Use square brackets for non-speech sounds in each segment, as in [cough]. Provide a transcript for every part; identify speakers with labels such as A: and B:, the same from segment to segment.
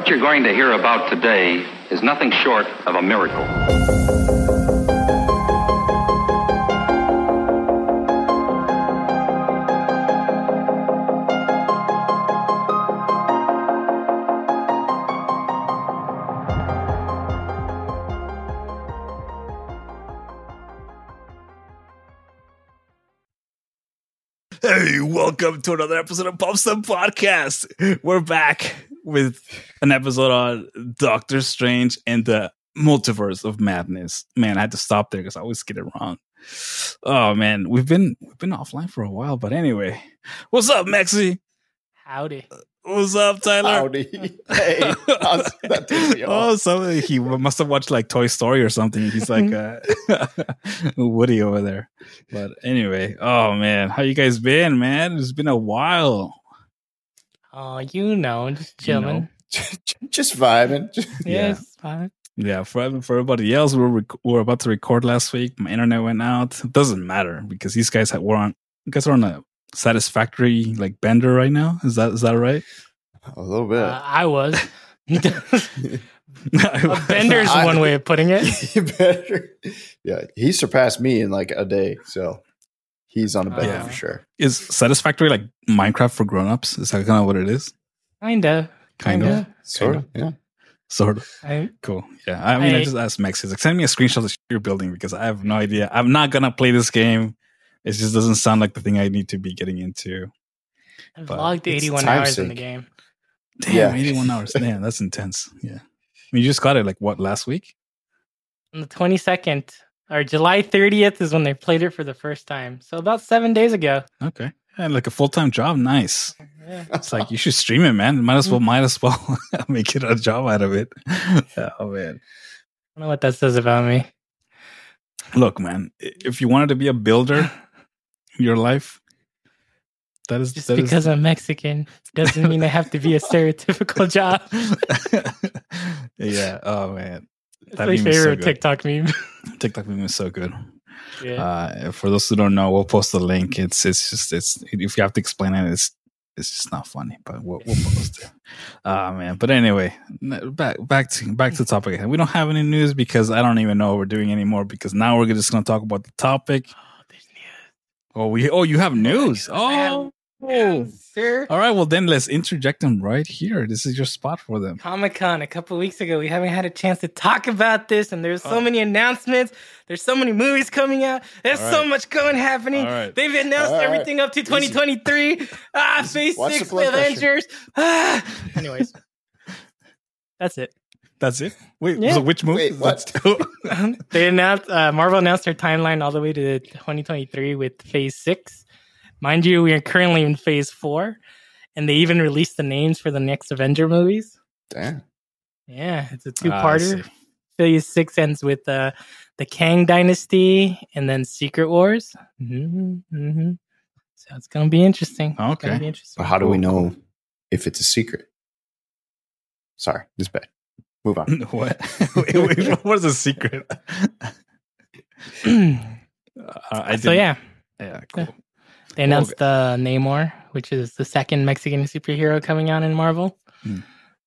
A: What you're going to hear about today is nothing short of a miracle.
B: Hey, welcome to another episode of Sub Podcast. We're back with an episode on Doctor Strange and the Multiverse of Madness. Man, I had to stop there because I always get it wrong. Oh man, we've been we've been offline for a while, but anyway, what's up, Mexi?
C: Howdy.
B: What's up, Tyler?
D: Howdy. Hey, how's that threw me [laughs]
B: Oh, so he must have watched like Toy Story or something. He's like [laughs] uh, [laughs] Woody over there. But anyway, oh man, how you guys been, man? It's been a while.
C: Oh, you know, just
B: You know.
C: chilling. [laughs]
D: Just vibing. Just- [laughs]
C: Yeah,
B: Yeah.
C: it's fine.
B: Yeah, for for everybody else, we're rec- we were about to record last week. My internet went out. It doesn't matter because these guys had, were on. You guys are on a satisfactory like bender right now. Is that is that right?
D: A little bit.
C: Uh, I was. [laughs] a bender's
D: I-
C: one way of putting it.
D: Better. Yeah, he surpassed me in like a day, so he's on a bed
C: Yeah.
D: for sure.
B: is satisfactory like Minecraft for grown-ups? Is that kind of what it is?
C: Kinda.
B: Kind of,
D: Sort of. Yeah.
B: sort of.
C: I,
B: Cool. Yeah. I mean, I,
C: I-
B: just asked Max. He's like, send me a screenshot of the shit you're building because I have no idea. I'm not gonna play this game. It just doesn't sound like the thing I need to be getting into.
C: I've
B: But
C: logged 81
D: time
C: hours in the game.
B: Damn,
D: Yeah.
B: 81 hours. [laughs] Damn, that's intense. Yeah. I mean, you just got it like what last week?
C: On the 22nd, or July 30th is when they played it for the first time. So about seven days ago.
B: Okay. And like a full time job. Nice.
C: Yeah.
B: It's like you should stream it, man. Might as well, might as well [laughs] make it a job out of it. [laughs] oh man.
C: I don't know what that says about me.
B: Look, man. If you wanted to be a builder [sighs] in your life, that is
C: Just
B: that is-
C: because I'm Mexican doesn't mean I have to be a [laughs] stereotypical job.
B: yeah. Oh man. That
C: my
B: so
C: favorite
B: good.
C: TikTok meme. [laughs]
B: TikTok meme is so good.
C: yeah.
B: Uh, for those who don't know, we'll post the link. It's it's just it's if you have to explain it, it's it's just not funny, but we'll, we'll post it. [laughs] Ah man. But anyway, back back to back to the topic. We don't have any news because I don't even know what we're doing anymore. Because now we're just going to talk about the topic. [gasps]
C: oh, there's news.
B: Oh, we oh you have news.
C: Have
B: Oh.
C: Yes, sir.
B: All right, well then let's interject them right here. This is your spot for them.
C: Comic Con a couple weeks ago. We haven't had a chance to talk about this, and there's so
B: Oh.
C: many announcements. There's so many movies coming out. There's
B: All
C: so much going happening.
B: All right.
C: They've announced
D: All right.
C: everything up to 2023. Ah, Phase
D: Watch the
C: Six,
D: blood.
C: Avengers. Ah. Anyways, that's it.
B: That's it. Wait,
C: Yeah.
B: so which movie?
D: Wait, what? [laughs] [laughs]
C: They announced uh, Marvel announced their timeline all the way to 2023 with Phase Six. Mind you, we are currently in Phase Four, and they even released the names for the next Avenger movies.
D: Damn.
C: Yeah, it's a
B: Ah,
C: two-parter.
B: see.
C: Phase six ends with uh, the Kang Dynasty and then Secret Wars. hmm hmm So it's gonna be interesting. It's gonna
B: Okay.
C: be interesting.
D: But how do we know if it's a secret? Sorry, this is bad. Move on. [laughs]
B: what? wait, wait, [laughs] what is the secret? [clears throat] Uh, I
C: so
B: didn't-
C: yeah,
B: yeah, cool.
C: They announced uh, Namor, which is the second Mexican superhero coming out in Marvel.
B: Hmm.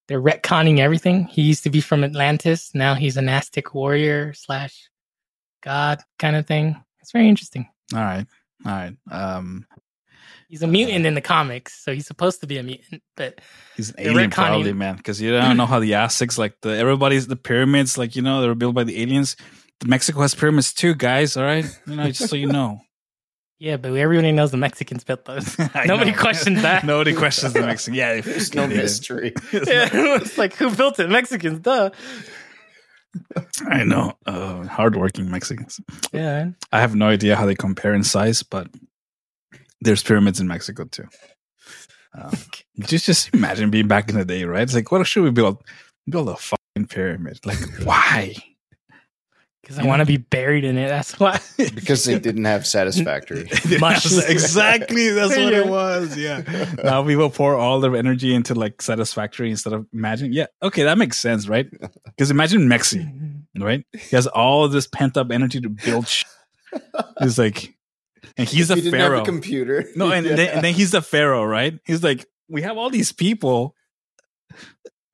C: They're retconning everything. He used to be from Atlantis. Now he's an Aztec warrior slash god kind of thing. It's very interesting.
B: All right, all right. Um,
C: He's a mutant in the comics, so he's supposed to be a mutant, but
B: he's an alien, probably, man. Because you don't know how the Aztecs, like the everybody's the pyramids, like you know, they were built by the aliens. The Mexico has pyramids too, guys. All right, you know, just so you know.
C: Yeah, but everybody knows the Mexicans built those. [laughs] Nobody
B: know.
C: questions that.
B: Nobody questions the Mexican. Yeah,
D: There's no
B: yeah.
D: mystery. [laughs]
C: yeah, [laughs] it's like who built it? Mexicans, duh.
B: I know. Uh, hardworking Mexicans.
C: Yeah,
B: I have no idea how they compare in size, but there's pyramids in Mexico too. Um, just just imagine being back in the day, right? It's like, what should we build? Build a fucking pyramid. Like, why?
C: Because I want to be buried in it. That's [laughs] why.
D: Because they didn't have satisfactory. [laughs]
C: Much.
B: exactly. That's what
C: Yeah.
B: it was. Yeah. [laughs] Now we will pour all their energy into like satisfactory instead of imagine. Yeah. Okay, that makes sense, right? Because imagine Mexi, mm-hmm. right? He has all this pent up energy to build. Shit. He's like, and he's
D: If
B: a
D: he didn't have
B: pharaoh.
D: a computer.
B: No, and,
D: Yeah.
B: then, and then he's the pharaoh, right? He's like, we have all these people.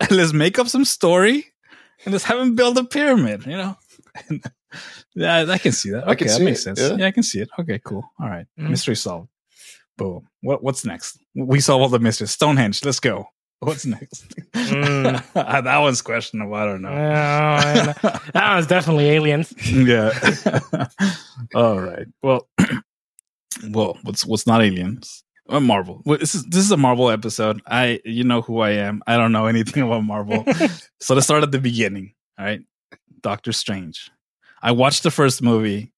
B: let's make up some story and let's have him build a pyramid. You know. [laughs] yeah, I can see that.
D: I
B: Okay,
D: can
B: that makes
D: it,
B: sense.
D: yeah.
B: Yeah. I can see it. Okay, cool. All right.
C: Mhm.
B: mystery solved. Boom. What what's next? We solve all the mysteries. Stonehenge. Let's go. [laughs] What's next?
C: Mm. [laughs]
B: that one's questionable. I don't know.
C: Uh, that one's definitely aliens.
B: yeah. All right. Well, [clears throat] well, what's what's not aliens? Uh, Marvel. This is this is a Marvel episode. I you know who I am. I don't know anything about Marvel. so let's start at the beginning. All right. Doctor Strange. I watched the first movie.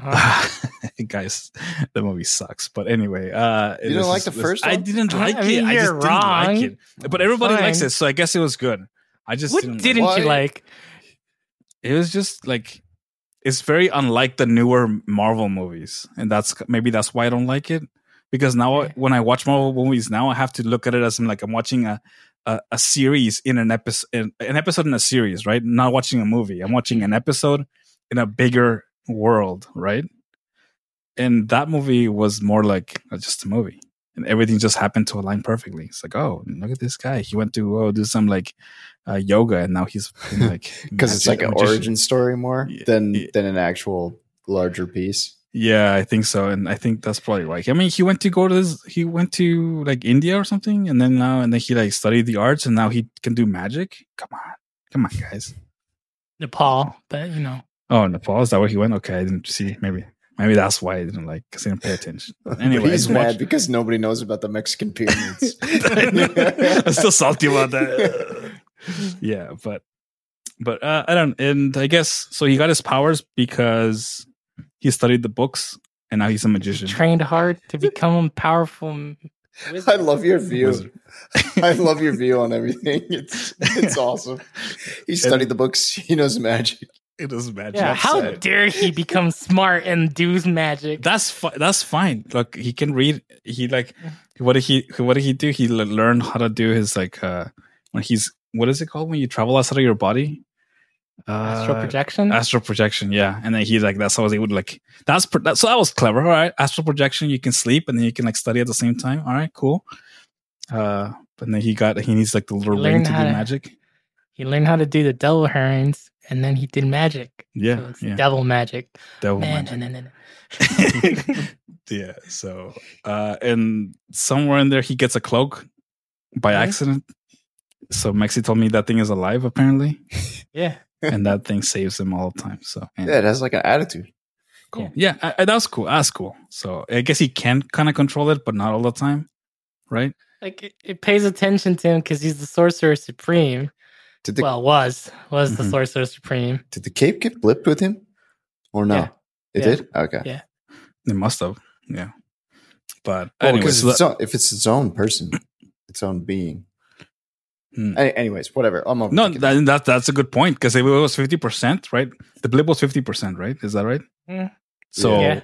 C: Uh, [laughs]
B: Guys, the movie sucks. But anyway, uh
D: You didn't like
B: is-
D: the
B: this-
D: first
B: I didn't like
C: I mean,
B: it. I just
C: you're
B: didn't like it. But everybody likes it, so I guess it was good. I just
C: what
B: didn't,
C: didn't
B: like
C: you
D: Why?
C: like?
B: it was just like it's very unlike the newer Marvel movies, and that's maybe that's why I don't like it. Because now
C: Yeah.
B: when I watch Marvel movies now, I have to look at it as I'm like I'm watching a a, a series in an episode, an episode in a series, right? Not watching a movie. I'm watching an episode in a bigger world, right? And that movie was more like uh, just a movie, and everything just happened to align perfectly. It's like, oh, look at this guy. He went to oh, do some like uh, yoga, and now he's like [laughs]
D: because it's like an
B: magician.
D: origin story more
B: Yeah,
D: than
B: yeah.
D: than an actual larger piece.
B: Yeah, I think so, and I think that's probably like. I mean, he went to go to this. He went to like India or something, and then now and then he like studied the arts, and now he can do magic. Come on, come on, guys.
C: Nepal, but you know.
B: Oh, Nepal is that where he went? Okay, I didn't see. Maybe, maybe that's why I didn't like because I didn't pay attention. [laughs] Anyway,
D: he's
B: I
D: mad
B: watched-
D: because nobody knows about the Mexican pyramids. [laughs] [laughs]
B: I'm still salty about that. yeah, but but uh, I don't. And I guess so. He got his powers because he studied the books, and now he's a magician.
C: Trained hard to [laughs] become a powerful. m-
D: I
C: wizard.
D: love your view. [laughs] I love your [laughs] view on everything. It's it's awesome. He studied the books. He knows magic.
B: It is magic.
C: Yeah, how
D: upset.
C: dare he become smart and do magic?
B: That's fi- that's fine. Look, he can read. He like what did he what did he do? He learned how to do his like uh when he's what is it called when you travel outside of your body? Uh,
C: Astral projection.
B: Astral projection, yeah. And then he's like that's how he would like that's pr- that, so that was clever. All right, astral projection. You can sleep and then you can like study at the same time. All right, cool. Uh, but then he got he needs like the little ring to do
C: to-
B: magic.
C: he learned how to do the devil herrings, and then he did magic.
B: Yeah,
C: So it's
B: yeah.
C: devil magic.
B: Devil magic.
C: no, no. [laughs]
B: yeah. So, uh, and somewhere in there, he gets a cloak by accident. So Mexi told me that thing is alive, apparently, [laughs]
C: Yeah.
B: And that thing saves him all the time. So, yeah,
D: Yeah, it has like an attitude.
B: cool. Yeah, I, I- that's cool. That's cool. So, I guess he can kind of control it, but not all the time, right?
C: Like it, it pays attention to him because he's the sorcerer supreme.
D: Did the
C: well, was was the
B: Mhm.
C: sorcerer supreme.
D: did the cape get blipped with him, or no?
C: Yeah.
D: It
C: Yeah.
D: did. Okay.
C: Yeah.
B: It must have. Yeah. But
D: Well,
B: anyway, so that-
D: if it's its own person, its own being.
B: Hmm.
D: Any- anyways, whatever. I'm over
B: no, that, that that's a good point because it was fifty percent, right? The blip was fifty percent, right? Is that right?
C: Mm.
B: So,
C: Yeah.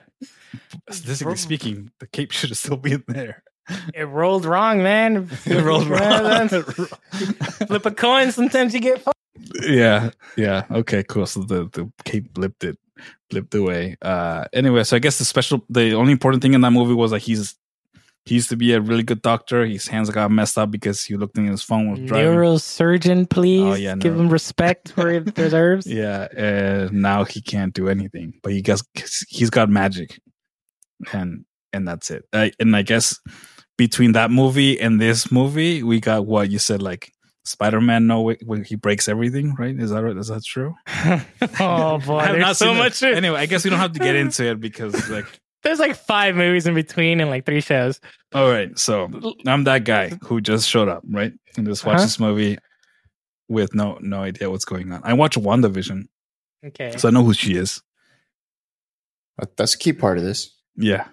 B: statistically speaking, the cape should have still be in there.
C: It rolled wrong, man. [laughs] [laughs]
B: It rolled wrong.
C: Flip a coin. Sometimes you get. fu-
B: yeah, yeah. Okay, cool. So the the cape blipped it, blipped away. Uh, anyway, so I guess the special, the only important thing in that movie was that he's he used to be a really good doctor. His hands got messed up because he looked in his phone was driving.
C: Neurosurgeon, please.
B: Oh, yeah,
C: Give
B: neuro-
C: him respect where [laughs] it deserves.
B: Yeah, and now he can't do anything, but he gets he's got magic, and and that's it. I, and I guess between that movie and this movie, we got what you said, like Spider Man. No, when he breaks everything, right? Is that right? Is that true? [laughs]
C: oh boy, [laughs]
B: I have not
C: so
B: seen it.
C: much.
B: Anyway, I guess we don't have to get into it because, like,
C: There's like five movies in between and like three shows.
B: all right. So I'm that guy who just showed up, right, and just watched
C: Uh-huh.
B: this movie with no no idea what's going on. I watch WandaVision,
C: Okay.
B: so I know who she is.
D: That's a key part of this.
B: Yeah,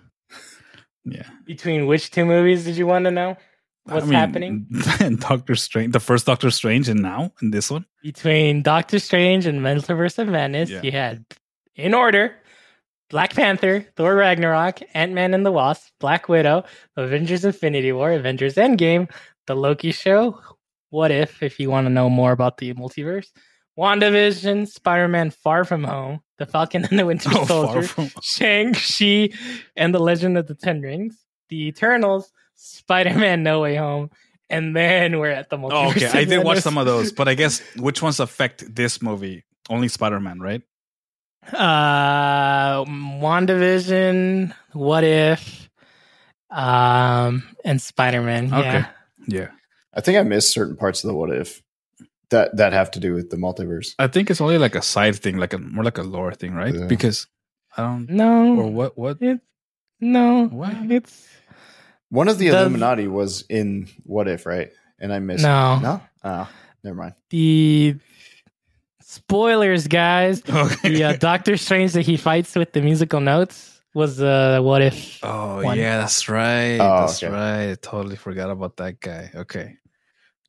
B: yeah.
C: Between which two movies did you want to know? What's
B: I mean,
C: happening?
B: And [laughs] Doctor Strange, the first Doctor Strange, and now in this one.
C: Between Doctor Strange and Multiverse of Madness,
B: Yeah.
C: you had in order Black Panther, Thor Ragnarok, Ant Man and the Wasp, Black Widow, Avengers Infinity War, Avengers Endgame, The Loki Show, What If, if you want to know more about the multiverse, WandaVision, Spider Man Far From Home, The Falcon and the Winter
B: Oh,
C: Soldier,
B: from-
C: Shang-Chi and the Legend of the Ten Rings, The Eternals, Spider-Man No Way Home, and then we're at the multiverse.
B: Oh, okay. I did watch some of those, but I guess which ones affect this movie? Only Spider Man, right?
C: Uh, WandaVision, What If, um, and Spider Man.
B: Okay.
C: Yeah.
B: Yeah.
D: I think I missed certain parts of the what if that that have to do with the multiverse.
B: I think it's only like a side thing, like a more like a lore thing, right?
D: Yeah.
B: Because I don't
C: know
B: or what what it,
C: No.
B: What?
C: It's
D: One of the
C: The-
D: Illuminati was in what if, right? And I missed.
C: no.
D: No. Oh, never mind.
C: The spoilers, guys. [laughs]
B: okay.
C: The uh, Doctor Strange that he fights with the musical notes was uh, What If.
B: Oh
C: one.
B: yeah, that's right.
D: Oh,
B: that's
D: okay.
B: right. I totally forgot about that guy. Okay.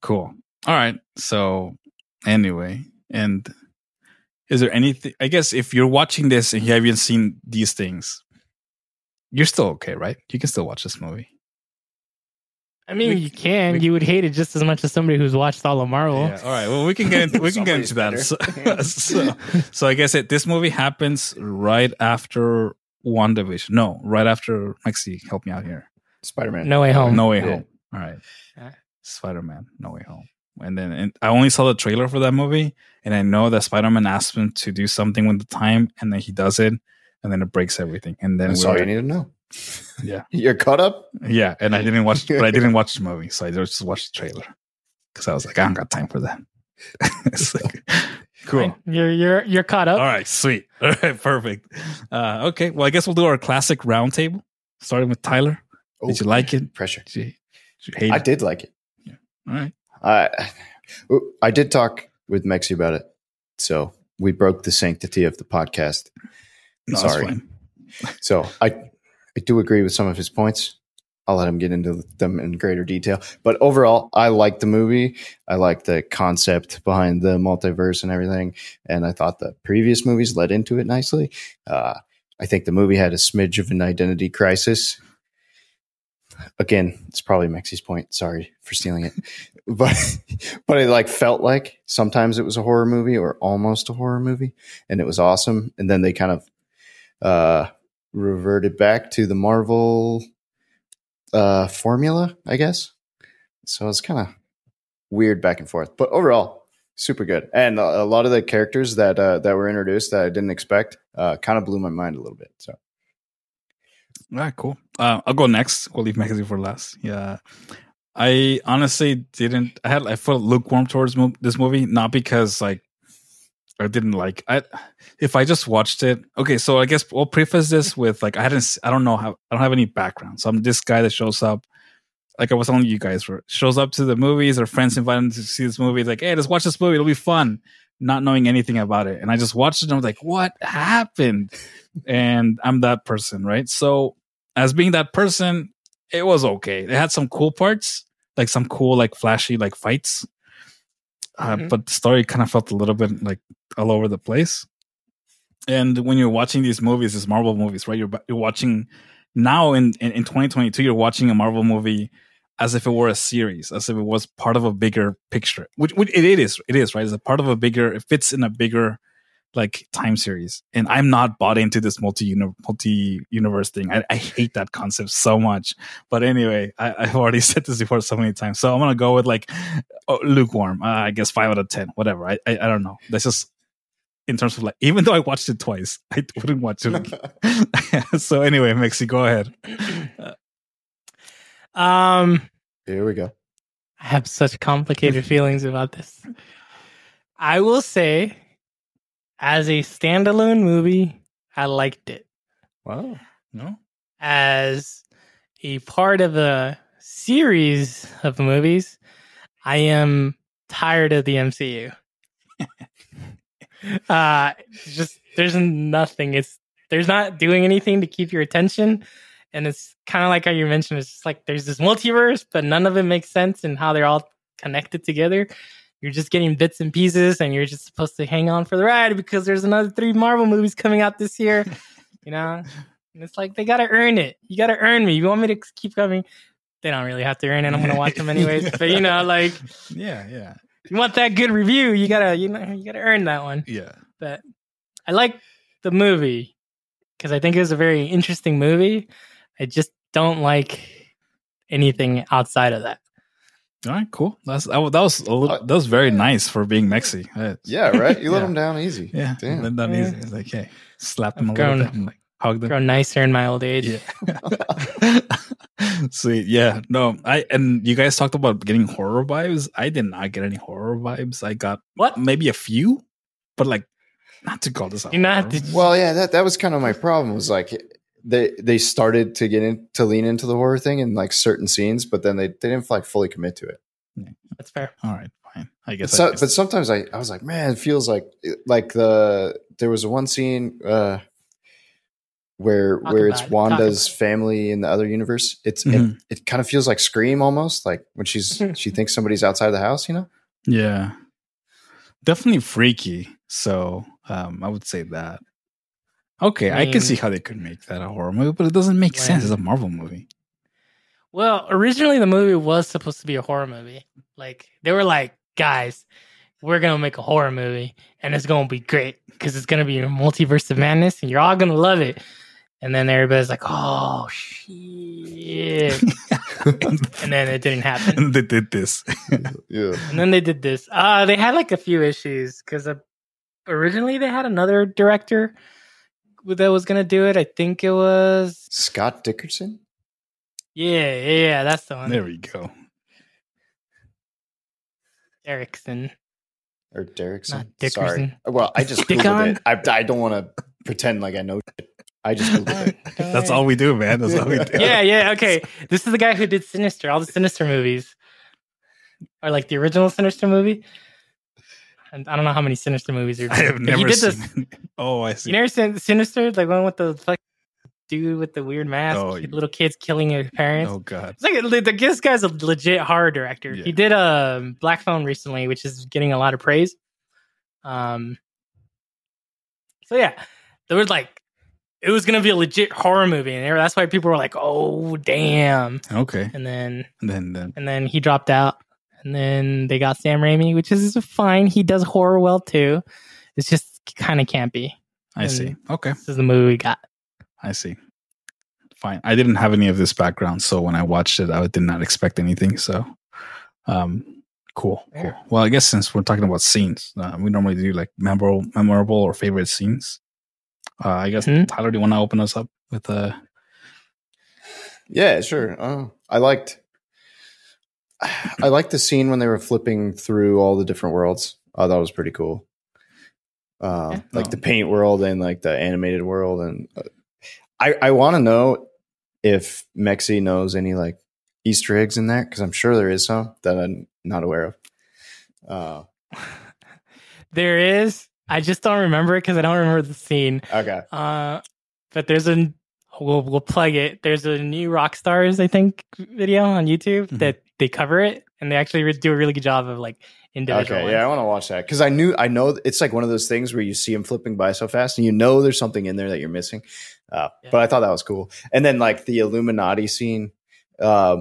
B: Cool. All right. So anyway, and is there anything I guess if you're watching this and you haven't seen these things, you're still okay, right? You can still watch this movie.
C: I mean,
B: We-
C: you can.
B: we-
C: you would hate it just as much as somebody who's watched all of Marvel.
B: Yeah. All right. Well, we can get into, we can get into that. So, [laughs] so, so I guess it, this movie happens right after WandaVision. No, right after Maxi, help me out here.
D: Spider Man.
C: No Way Home.
B: No Way
D: Yeah.
B: Home. All right.
C: Yeah.
B: Spider Man, No Way Home. And then and I only saw the trailer for that movie, and I know that Spider Man asked him to do something with the time, and then he does it, and then it breaks everything. And then
D: That's all you need to know.
B: Yeah.
D: You're caught up?
B: yeah, and I [laughs] didn't watch, but I didn't watch the movie, so I just watched the trailer because I was like, I don't got time for that. [laughs] It's like, [laughs] cool.
C: Fine. You're you're you're caught up.
B: All right, sweet. All right, perfect. Uh, okay, well, I guess we'll do our classic roundtable, starting with Tyler. Did you like it?
D: Pressure.
B: Did you, did you hate
D: I
B: it?
D: did like it.
B: All right.
D: I I did talk with Mexi about it. So we broke the sanctity of the podcast.
B: No,
D: Sorry. So I I do agree with some of his points. I'll let him get into them in greater detail. But overall, I like the movie. I like the concept behind the multiverse and everything. And I thought the previous movies led into it nicely. Uh, I think the movie had a smidge of an identity crisis. Again, it's probably Mexi's point. Sorry for stealing it. [laughs] but but it like felt like sometimes it was a horror movie or almost a horror movie. And it was awesome. And then they kind of uh reverted back to the Marvel uh, formula, I guess. So it's kind of weird back and forth, but overall, super good. And a, a lot of the characters that uh, that were introduced that I didn't expect uh, kind of blew my mind a little bit. So
B: All right, cool. Uh, I'll go next. We'll leave Magazine for last. Yeah. I honestly didn't. I had I felt lukewarm towards mo- this movie, not because like I didn't like. I if I just watched it. Okay, so I guess we'll preface this with like I hadn't. i don't know how. I don't have any background. So I'm this guy that shows up. Like I was telling you guys, shows up to the movies. Or friends invite to see this movie. Like, hey, let's watch this movie. It'll be fun. Not knowing anything about it, and I just watched it. and I was like, what happened? and I'm that person, right? So as being that person, it was okay. It had some cool parts, like some cool, like flashy, like fights. Uh,
C: Mhm.
B: But the story kind of felt a little bit like all over the place. And when you're watching these movies, these Marvel movies, right? You're you're watching now in, in in 2022. You're watching a Marvel movie as if it were a series, as if it was part of a bigger picture. Which, which it, it is, it is right. It's a part of a bigger. It fits in a bigger like time series. And i'm not bought into this multi multi universe thing. I, I hate that concept so much. But anyway I, i've already [laughs] said this before so many times. So i'm gonna go with like oh, lukewarm. Uh, i guess five out of ten whatever. I, I i don't know. That's just in terms of like even though i watched it twice [laughs] i wouldn't watch it [laughs] so anyway Mexi, go ahead.
C: Um,
D: here we go.
C: I have such complicated feelings about this. I will say, as a standalone movie, I liked it.
D: Wow.
B: no
C: As a part of a series of movies, I am tired of the MCU. [laughs] uh just there's nothing. It's there's not doing anything to keep your attention. And it's kind of like how you mentioned, it's just like there's this multiverse, but none of it makes sense and how they're all connected together. You're just getting bits and pieces, and you're just supposed to hang on for the ride because there's another three Marvel movies coming out this year. [laughs] You know, and it's like they gotta earn it. You gotta earn me. You want me to keep coming? They don't really have to earn it. I'm gonna watch them [laughs] anyways. But you know, like
B: yeah yeah
C: you want that good review, you gotta you know you gotta earn that one.
B: yeah
C: But I like the movie because I think it was a very interesting movie. I just don't like anything outside of that.
B: All right, cool. That's that, wa- that was a little, that was very nice for being Mexi. Uh,
D: Yeah, right. You let [laughs]
B: Yeah.
D: them down easy.
B: yeah,
D: Damn.
B: let down
C: Yeah.
B: easy. It's like, hey, slap them
C: I've
B: a little bit, and like hug them.
C: Grow nicer in my old age.
B: Yeah. [laughs] Sweet. Yeah. No, I and you guys talked about getting horror vibes. I did not get any horror vibes. I got
C: What?
B: maybe a few, but like not to call this a
C: Do not-
B: horror.
C: did-
D: Well, yeah, that that was kind of my problem. Was like they they started to get in to lean into the horror thing in like certain scenes, but then they, they didn't like fully commit to it.
C: That's fair.
B: All right, fine. I guess. I
D: So,
B: guess-
D: but sometimes I, I was like, man, it feels like like the there was one scene uh, where
C: Talk
D: where it's
C: it.
D: Wanda's
C: it.
D: family in the other universe. It's
B: Mhm.
D: it, it kind of feels like Scream almost, like when she's [laughs] she thinks somebody's outside the house. You know?
B: yeah, definitely freaky. So um, I would say that. Okay, I,
C: I
B: can see how they could make that a horror movie, but it doesn't make sense. It's a Marvel movie.
C: Well, originally the movie was supposed to be a horror movie. Like they were like, guys, we're gonna make a horror movie, and it's gonna be great because it's gonna be a multiverse of madness, and you're all gonna love it. And then everybody's like, oh shit, [laughs] and then it didn't happen.
B: and they did this.
D: Yeah.
C: And then they did this. Uh they had like a few issues because uh, originally they had another director that was gonna do it. I think it was
D: Scott Dickerson.
C: yeah, yeah, yeah that's the one.
B: there we go.
C: Erickson.
D: or Derrickson.
C: Not
D: Sorry. Well, I just
C: Dickon?
D: googled it. I, I don't want to pretend like I know. Shit. I just googled it. [laughs]
B: Oh, that's all we do, man. That's all we do.
C: yeah, yeah, okay. This is the guy who did Sinister, all the Sinister movies. Or like the original Sinister movie. And I don't know how many Sinister movies are. [laughs]
B: I have never
C: he did
B: seen.
C: this. [laughs]
B: Oh, I see.
C: You never seen Sinister? Like one with the fuck dude with the weird mask,
B: Oh, yeah.
C: little kids killing their parents.
B: oh God.
C: It's like the, this guy's a legit horror director.
B: Yeah.
C: He did a um, Black Phone recently, which is getting a lot of praise. Um. So yeah, there was like, it was gonna be a legit horror movie, and that's why people were like, "Oh damn!"
B: Okay.
C: And then
B: And then then
C: and then he dropped out, and then they got Sam Raimi, which is fine. He does horror well too. It's just kind of campy.
B: I see. Okay.
C: This is the movie we got.
B: I see. Fine. I didn't have any of this background, so when I watched it, I did not expect anything. So, um, cool. Cool. Well, I guess since we're talking about scenes, uh, we normally do like memorable, memorable or favorite scenes. Uh, I guess
C: Mhm.
B: Tyler, do you want to open us up with uh
D: Yeah, sure. Oh, I liked. I liked the scene when they were flipping through all the different worlds. Oh, that was pretty cool. Um,
C: Yeah.
D: Like
B: Oh.
D: the paint world and like the animated world, and uh, I I want to know if Mexi knows any like Easter eggs in there because I'm sure there is some that I'm not aware of. Uh, [laughs]
C: There is. I just don't remember it because I don't remember the scene.
D: okay,
C: Uh, but there's a we'll we'll plug it. There's a New Rockstars I think video on YouTube
B: Mhm.
C: that they cover it and they actually re- do a really good job of like individual.
D: okay, yeah, I want to watch that because I knew I know it's like one of those things where you see them flipping by so fast and you know there's something in there that you're missing. Uh,
C: Yeah.
D: But I thought that was cool, and then like the Illuminati scene, uh,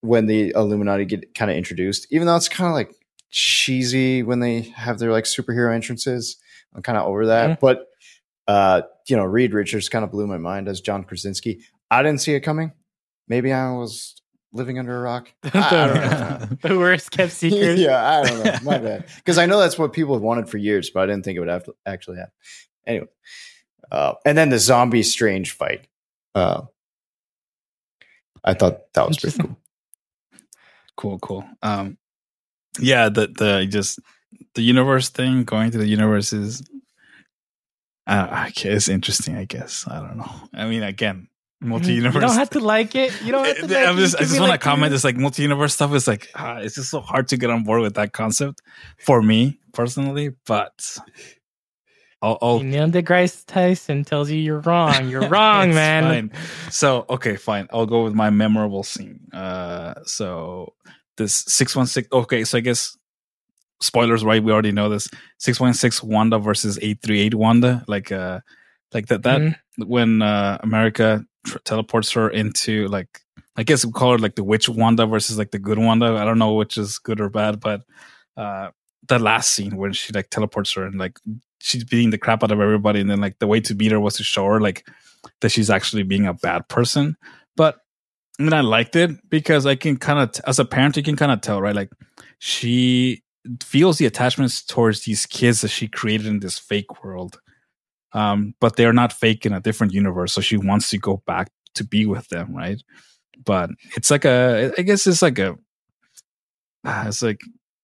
D: when the Illuminati get kind of introduced, even though it's kind of like cheesy when they have their like superhero entrances. I'm kind of over that,
C: Mhm.
D: but uh, you know, Reed Richards kind of blew my mind as John Krasinski. I didn't see it coming. Maybe I was living under a rock. [laughs] I, I don't know.
C: the worst kept [laughs] secret.
D: yeah, I don't know. My bad. [laughs] Because I know that's what people have wanted for years, but I didn't think it would have actually happen. Anyway, uh, and then the zombie strange fight. Uh, I thought that was pretty cool.
B: cool, cool. Um, yeah, the the just the universe thing, going to the universe is, uh, okay, it's interesting. I guess I don't know. I mean, again, multi universe.
C: You don't have to like it. You don't have to. [laughs] Like
B: I'm just, I just want to
C: like,
B: comment. This like multi universe stuff is like ah, it's just so hard to get on board with that concept for me personally. But I'll, I'll
C: Neil deGrasse Tyson tells you you're wrong. You're [laughs] wrong, man.
B: fine. So okay, fine. I'll go with my memorable scene. Uh, so this six one six. Okay, so I guess spoilers, right? We already know this. Six one six Wanda versus eight three eight Wanda. Like uh, like that that
C: Mhm.
B: when uh America teleports her into like I guess we call it like the witch Wanda versus like the good Wanda. I don't know which is good or bad, but uh the last scene when she like teleports her and like she's beating the crap out of everybody, and then like the way to beat her was to show her like that she's actually being a bad person. But I mean, I liked it because I can kind of, as a parent, you can kind of tell, right? Like she feels the attachments towards these kids that she created in this fake world. Um, but they're not fake in a different universe. So she wants to go back to be with them, right? But it's like a, I guess it's like a, ah, it's like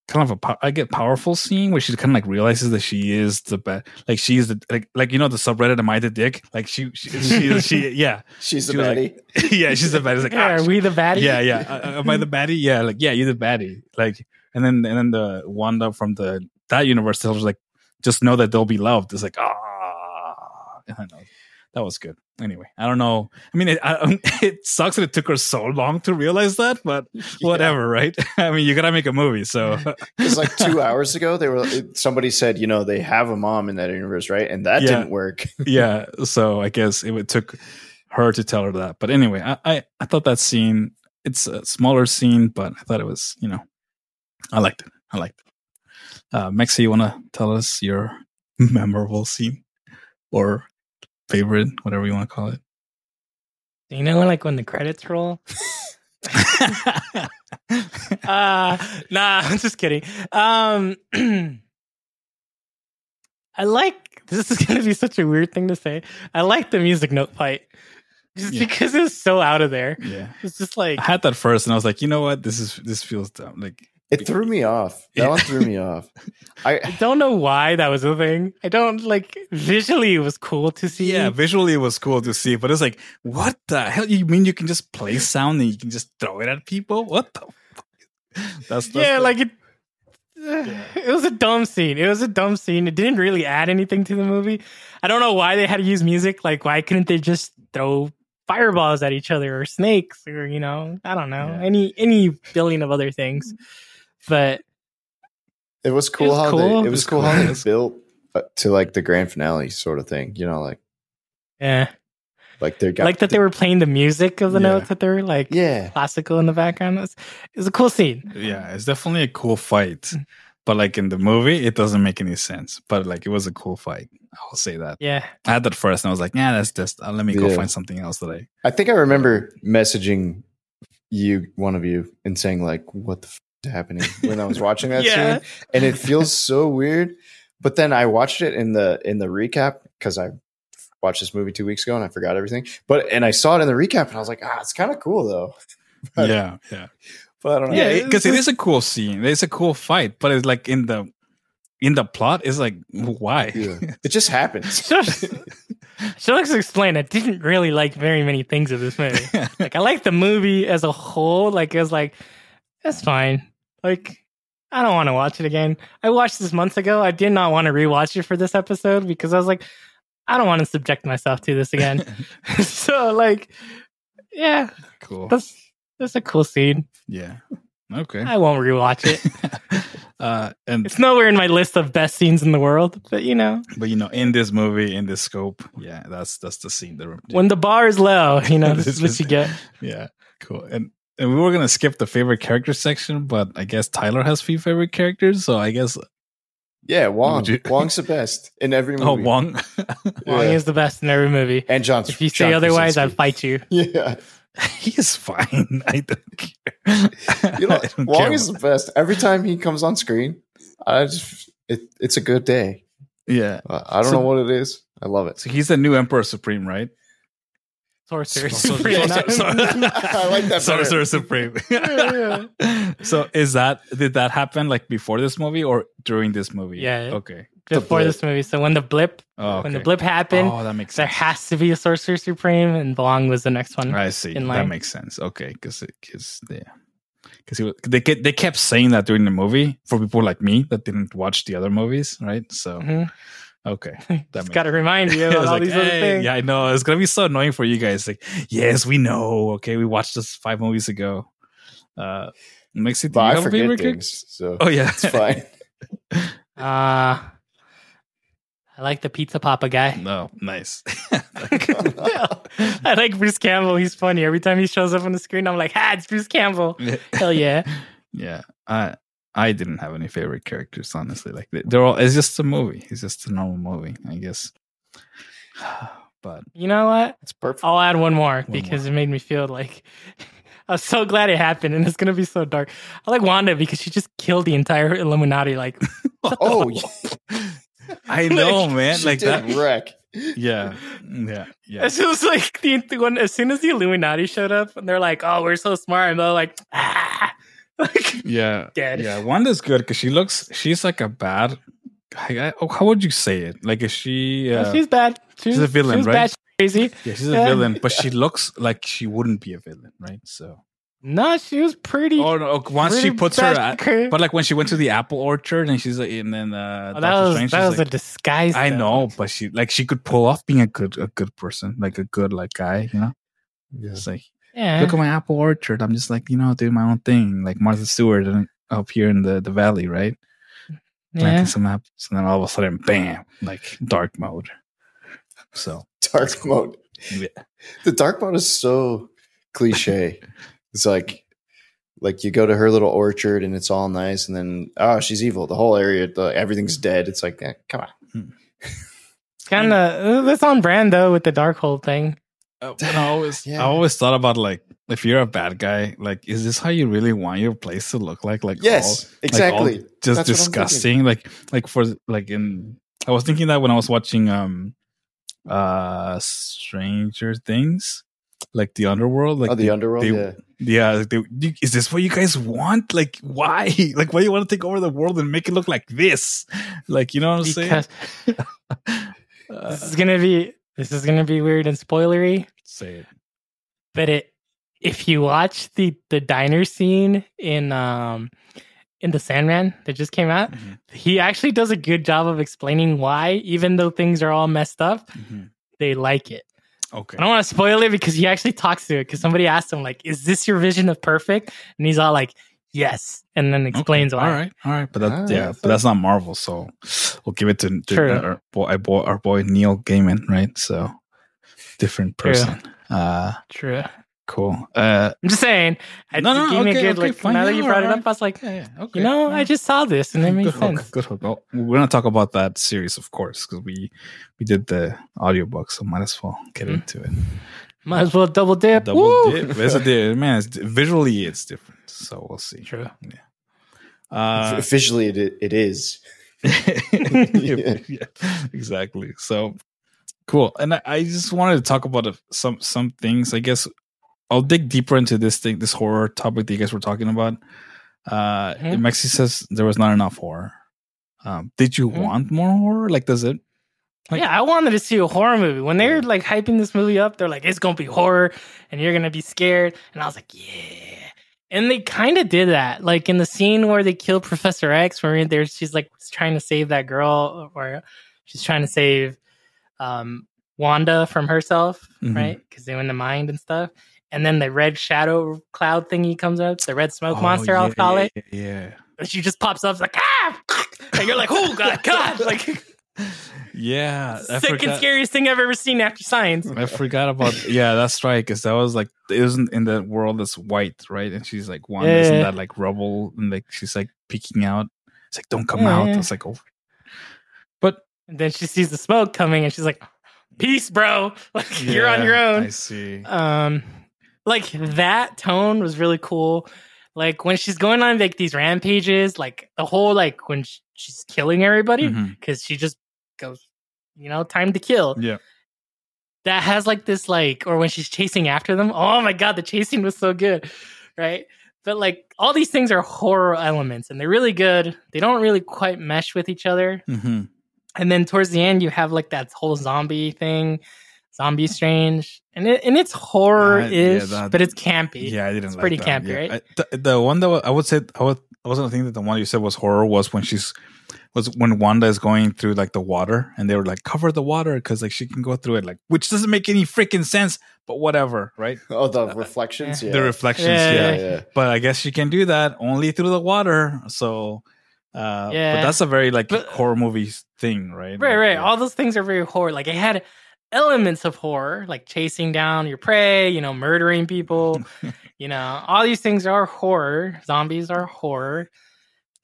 B: kind of a, I get powerful scene where she kind of like realizes that she is the best, like she's the, like, like, you know, the subreddit Am I the Dick? Like she, she, she, she [laughs] yeah.
D: She's the
B: She was like-
D: baddie. [laughs]
B: yeah, she's the baddie. It's like,
C: Yeah,
B: ah,
C: are we the baddie?
B: yeah, yeah. Uh, am I the baddie? Yeah, like yeah, you're the baddie. Like, and then and then the Wanda from the that universe tells her, like, just know that they'll be loved. It's like ah, [laughs] I know that was good. Anyway, I don't know. I mean, it, I, [laughs] it sucks that it took her so long to realize that, but [laughs] whatever, right? I mean, you gotta make a movie, so
D: Because like two hours ago, they were somebody said, you know, they have a mom in that universe, right? And that
B: Yeah.
D: didn't work.
B: yeah. So I guess it would- took her to tell her that. But anyway, I, I I thought that scene. It's a smaller scene, but I thought it was you know, I liked it. I liked it. Uh, Mexi, you want to tell us your memorable scene or favorite, whatever you want to call it?
C: You know, like when the credits roll. [laughs] [laughs] uh nah, I'm just kidding. Um [clears throat] I like this is gonna be such a weird thing to say. I like the music note fight. Just
B: Yeah.
C: because it's so out of there.
B: yeah,
C: It's just like
B: I had that first, and I was like, you know what, this is this feels dumb. Like,
D: It threw me off. That one threw me off.
C: I [laughs]
D: I
C: don't know why that was a thing. I don't like visually it was cool to see.
B: yeah, visually it was cool to see, but it's like, what the hell? You mean you can just play sound and you can just throw it at people? What the? Fuck? [laughs] That's, that's
C: yeah,
B: the-
C: like it. [sighs] It was a dumb scene. It was a dumb scene. It didn't really add anything to the movie. I don't know why they had to use music. Like, why couldn't they just throw fireballs at each other or snakes or you know, I don't know,
B: Yeah.
C: any any billion of other things. But
D: it was cool
C: was
D: how
C: cool.
D: they it
C: It
D: was
B: was
D: cool
B: cool.
D: how they built uh, to like the grand finale sort of thing. You know, like
C: yeah,
D: like they got
C: like that they were playing the music of the
B: Yeah.
C: notes that they were like
D: yeah.
C: classical in the background. It's was, it was a cool scene.
B: yeah, it's definitely a cool fight. But like in the movie, it doesn't make any sense. But like it was a cool fight. I will say that.
C: Yeah,
B: I had that first, and I was like, "Yeah, that's just. Uh, let me go
D: Yeah.
B: find something else that I."
D: I think I remember messaging you, one of you, and saying like, "What the f- is happening?" When I was watching that [laughs]
C: Yeah.
D: scene, and it [laughs] feels so weird. But then I watched it in the in the recap because I watched this movie two weeks ago and I forgot everything. But and I saw it in the recap and I was like, "Ah, it's kind of cool though." [laughs] But,
B: yeah, yeah,
D: but I don't know.
B: yeah.
C: Yeah,
B: Because
C: it's
B: it is a cool scene. It's a cool fight, but it's like in the in the plot, it's like why?
D: Yeah. It just happens.
C: so, so let's explain. I didn't really like very many things of this movie. like I like the movie as a whole. Like it was like that's fine. Like I don't want to watch it again. I watched this months ago. I did not want to rewatch it for this episode because I was like, I don't want to subject myself to this again. [laughs] [laughs] so like, yeah,
B: cool.
C: that's that's a cool scene.
B: Yeah. Okay.
C: I won't rewatch it. [laughs]
B: uh, and
C: It's nowhere in my list of best scenes in the world, but you know,
B: but you know, in this movie, in this scope, yeah, that's that's the scene. That,
C: when the bar is low, you know, this is what you get.
B: Yeah, cool. And and we were gonna skip the favorite character section, but I guess Tyler has few favorite characters, so I guess
D: Yeah, Wong.
B: You- [laughs]
D: Wong's the best in every oh, movie.
B: oh Wong. [laughs]
C: Wong
D: Yeah.
C: is the best in every movie.
D: and John.
C: If you say
D: John
C: otherwise, I'd fight you. [laughs]
D: Yeah,
B: he is fine. I don't care.
D: you know,
B: don't
D: Wong
B: care.
D: is the best. Every time he comes on screen, I just it, it's a good day.
B: yeah.
D: I don't
B: So-
D: know what it is. I love it.
B: So he's the new Emperor Supreme, right?
C: Sorcerer Supreme.
B: so- so- [laughs]
D: I like that better.
B: Sorcerer Supreme. [laughs]
C: Yeah, [laughs]
B: so is that did that happen like before this movie or during this movie?
C: Yeah.
B: Okay.
C: Before this movie. So when the blip
B: Oh,
C: when the blip happened,
B: Oh, that makes sense.
C: there
B: sense.
C: has to be a Sorcerer Supreme, and Wong was the next one.
B: I see.
C: in
B: That makes sense. Okay, because because yeah, because they they kept saying that during the movie for people like me that didn't watch the other movies, right? So
C: Mhm.
B: Okay, [laughs] that
C: Just got to remind you [laughs]
B: I
C: about all
B: like,
C: these other
B: "Hey,"
C: things.
B: yeah, I know it's gonna be so annoying for you guys. Like, yes, we know. Okay, we watched this five movies ago. Uh, makes it.
D: But
B: you
D: I
B: have a
D: forget
B: favorite
D: things, so?
B: Oh yeah,
D: it's fine. [laughs]
C: Uh, I like the Pizza Poppa guy.
B: no, nice.
C: I like Bruce Campbell. He's funny. Every time he shows up on the screen, I'm like, ah, it's Bruce Campbell. Hell yeah.
B: yeah, I I didn't have any favorite characters honestly. Like they- they're all. It's just a movie. It's just a normal movie, I guess. [sighs] But
C: You know what?
D: It's perfect.
C: I'll add one more
B: One
C: because it made me feel like [laughs] I'm so glad it happened, and it's gonna be so dark. I like Wanda because she just killed the entire Illuminati. Like, [laughs]
D: Oh, [laughs]
B: I know, man.
D: she
B: Like
D: did
B: that.
D: wreck.
B: Yeah, yeah, yeah.
C: as soon as like the, the one, as soon as the Illuminati showed up, and they're like, "Oh, we're so smart," and they're like, "Ah." [laughs] like
B: Yeah,
C: Dead.
B: Yeah, Wanda's good because she looks. She's like a bad. I, I- oh, how would you say it? Like, is she? Uh,
C: she's bad. She's,
B: she's a villain,
C: she's
B: right?
C: Bad, she's crazy.
B: yeah, she's a
C: yeah.
B: villain, but she looks like she wouldn't be a villain, right? So,
C: No, she was pretty.
B: oh no, once she puts her, at, [laughs] but like when she went to the apple orchard and she's like, and then uh,
C: Oh,
B: Doctor
C: that was
B: Strange,
C: that was
B: like,
C: a disguise.
B: I
C: though.
B: know, but she like she could pull off being a good a good person, like a good like guy, you know.
D: Yeah.
B: It's like
C: Yeah.
B: look at my apple orchard. I'm just like you know doing my own thing, like Martha Stewart and up here in the the valley, right? planting some apples, and then all of a sudden, bam, like dark mode. So [laughs]
D: Dark mode.
B: yeah,
D: The dark mode is so cliche. [laughs] it's like like you go to her little orchard and it's all nice, and then oh, she's evil. The whole area, the, everything's dead. It's like, eh, come on. [laughs]
C: Kind of. That's on brand though with the Darkhold thing.
B: Uh, [laughs] and I always
D: Yeah.
B: I always thought about like if you're a bad guy, like is this how you really want your place to look like? Like
D: Yes,
B: all- like, all
D: exactly.
B: just
D: That's what I'm thinking.
B: disgusting. Like like for like in I was thinking that when I was watching um uh Stranger Things, like the underworld, like
D: oh, the underworld.
B: they-
D: yeah.
B: Yeah, like they, is this what you guys want? Like, why? [laughs] Like, why do you want to take over the world and make it look like this? [laughs] Like, you know what I'm
C: Because
B: saying?
C: this
B: Uh,
C: is gonna be this is gonna be weird and spoilery,
B: say it.
C: but it if you watch the the diner scene in um in the Sandman that just came out,
B: Mhm.
C: he actually does a good job of explaining why, even though things are all messed up,
B: Mhm.
C: they like it.
B: Okay.
C: I don't want to spoil it because he actually talks to it because somebody asked him like, "Is this your vision of perfect?" And he's all like, "Yes," and then explains
B: Okay.
C: why.
B: All right, all right, but that,
D: Ah,
B: yeah,
D: that's
B: but that's not Marvel, so we'll give it to, to
C: True.
B: our boy, our boy, our boy Neil Gaiman, right? So different
C: True.
B: person. Uh,
C: True.
B: cool. Uh,
C: I'm just saying. I
B: No, no,
C: gave me a
B: okay,
C: good
B: okay,
C: like.
B: fine,
C: now that you brought it up, I was like,
B: yeah, yeah, okay.
C: you know, I just saw this and it [laughs]
B: good
C: made
B: hook,
C: sense.
B: good hook. Oh, we're gonna talk about that series, of course, because we we did the audiobook, so might as well get
C: Mhm.
B: into it.
C: Might as well double dip.
B: Double
C: Woo!
B: dip. It's a dip. Man, it's, visually it's different, so we'll see.
C: True.
B: Uh,
D: Officially, it, it is. [laughs]
B: yeah, exactly. So cool. And I, I just wanted to talk about a, some some things. I guess I'll dig deeper into this thing, this horror topic that you guys were talking about. Uh,
C: Mhm.
B: Mexi says there was not enough horror. Um, did you
C: Mhm.
B: want more horror? Like, does it? Like-
C: yeah, I wanted to see a horror movie. When they were like hyping this movie up, they're like, it's gonna be horror and you're gonna be scared. And I was like, yeah. And they kind of did that. Like in the scene where they killed Professor X, where there she's like trying to save that girl, or she's trying to save um, Wanda from herself,
B: Mhm.
C: right? Because they went the mind and stuff. And then the red shadow cloud thingy comes up, the red smoke
B: Oh,
C: monster, I'll call
B: yeah,
C: it.
B: Yeah.
C: And she just pops up, like, ah! [laughs] And you're like, oh, God, God. [laughs] Like,
B: Yeah. I
C: second
B: forgot-
C: scariest thing I've ever seen after science.
B: I forgot about yeah, that's right. Because that was like it wasn't in the world that's white, right? And she's like one
C: Yeah.
B: isn't that like rubble and like she's like peeking out. It's like don't come
C: Yeah,
B: out.
C: yeah.
B: It's like oh, but
C: And then she sees the smoke coming and she's like, Peace, bro. [laughs] Like you're on your own.
B: I see.
C: Um like that tone was really cool. Like when she's going on like these rampages, like the whole like when sh- she's killing everybody because she just goes, you know, time to kill.
B: Yeah.
C: That has like this like, or when she's chasing after them. Oh my god, the chasing was so good, right? But like all these things are horror elements and they're really good. They don't really quite mesh with each other.
B: hmm
C: And then towards the end, you have like that whole zombie thing, zombie strange, and it and it's horror
B: Uh, yeah,
C: ish, but it's campy.
B: Yeah, I didn't.
C: It's
B: like
C: pretty
B: that.
C: campy,
B: Yeah.
C: right?
B: I, the, the one that I would say I would I wasn't thinking that the one you said was horror was when she's was when Wanda is going through like the water and they were like cover the water because like she can go through it like which doesn't make any freaking sense but whatever right [laughs]
D: Oh, the reflections. Yeah.
B: the reflections
C: Yeah,
B: yeah,
D: yeah, yeah.
B: but I guess she can do that only through the water so uh
C: Yeah.
B: but that's a very like
C: But-
B: horror movie thing right
C: Right,
B: Like,
C: right.
B: yeah.
C: All those things are very horror. Like it had elements of horror, like chasing down your prey, you know, murdering people. [laughs] you know, all these things are horror. Zombies are horror.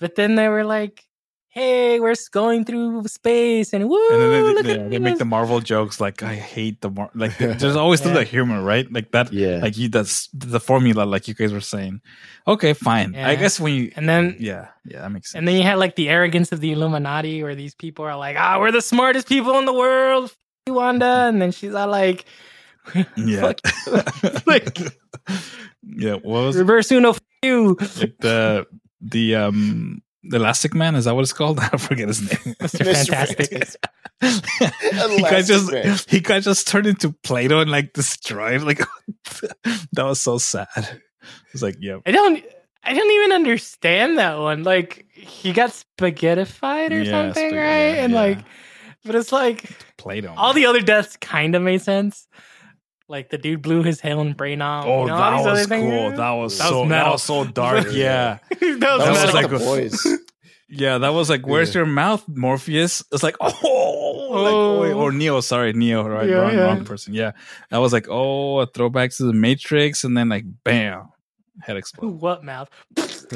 C: But then they were like, "Hey, we're going through space and woo!"
B: And then they,
C: look
B: they,
C: at
B: they make the Marvel jokes like I hate the Mar-. like there's [laughs] always still
C: Yeah.
B: the humor right like that
D: Yeah.
B: like you that's the formula like you guys were saying okay fine I guess when you
C: and then
B: yeah yeah that makes sense
C: and then you had like the arrogance of the Illuminati, where these people are like, "Ah, we're the smartest people in the world, F- you, Wanda," [laughs] and then she's all like, [laughs]
B: yeah
C: Fuck. like
B: yeah what was
C: reverse Uno, f- you,
B: like the the um the Elastic Man is that what it's called [laughs] I forget his name [laughs]
C: Mr.
D: Mr.
C: Fantastic. [laughs]
B: he guy just
D: Man.
B: he guy just turned into Play-Doh and like destroyed like that was so sad it's like yeah
C: I don't. I don't even understand that one. Like he got spaghettified or
B: Yeah,
C: something,
B: spag-
C: right?
B: yeah,
C: and
B: yeah.
C: like, but it's like
B: Play-Doh
C: all the other deaths kind of made sense. Like the dude blew his hail and brain out.
B: Oh,
C: you know,
B: that
C: these other
B: was
C: things.
B: cool. That was
C: That was
B: so that
C: metal.
B: was so dark. [laughs] Yeah, [laughs]
C: that was,
D: That was,
B: was
D: like,
B: like
D: the
B: a-
D: boys.
B: yeah. That was like, "Where's
D: Yeah.
B: your mouth, Morpheus?" It's like, [laughs] oh, like,
C: Oh.
B: oh, or Neo. Sorry, Neo. Right,
C: Yeah,
B: wrong,
C: yeah.
B: wrong person. Yeah, that was like, oh, a throwback to the Matrix, and then like, bam, head explode.
C: what mouth?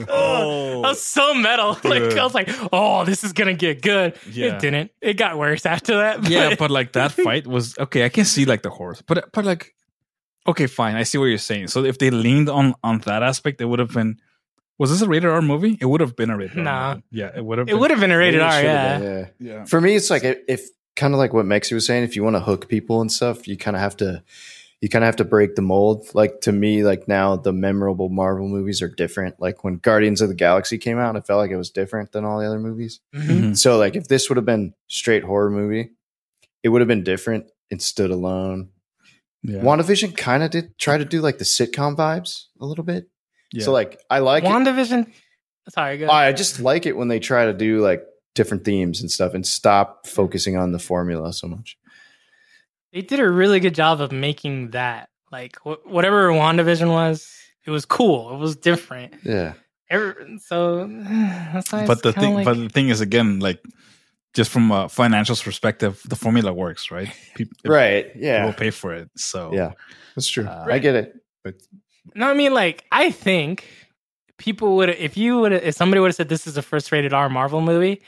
C: Oh, that was so metal. [laughs] Like
B: Dude.
C: I was like, oh, this is gonna get good.
B: Yeah.
C: It didn't. It got worse after that.
B: yeah, but like that [laughs] fight was okay. I can see like the horse, but but like, okay, fine. I see what you're saying. So if they leaned on on that aspect, it would have been. Was this a rated R movie? It would have been a rated R.
C: Nah.
B: movie. Yeah, it would have.
C: it would have been a rated R. Yeah.
D: been, yeah.
B: Yeah.
D: For me, it's like if, if kind of like what Mexi was saying. If you want to hook people and stuff, you kind of have to, you kind of have to break the mold. Like to me, like now the memorable Marvel movies are different. Like when Guardians of the Galaxy came out, I felt like it was different than all the other movies.
C: Mhm.
B: Mhm.
D: So like if this would have been straight horror movie, it would have been different. It stood alone.
B: Yeah.
D: WandaVision kind of did try to do like the sitcom vibes a little bit.
B: Yeah.
D: So like I like WandaVision. it.
C: WandaVision. Sorry, go.
D: I just like it when they try to do like different themes and stuff and stop focusing on the formula so much.
C: They did a really good job of making that like wh- whatever WandaVision was. It was cool. It was different.
D: Yeah.
C: Every, so [sighs] that's why
B: but the thing,
C: like-
B: but the thing is, again, like just from a financial perspective, the formula works, right? People, [laughs]
D: Right.
B: will
D: Yeah.
B: pay for it. So
D: Yeah. That's true.
B: Uh,
D: I get it. But
C: No, I mean, like, I think people would, if you would, if somebody would have said this is a first rated R Marvel movie,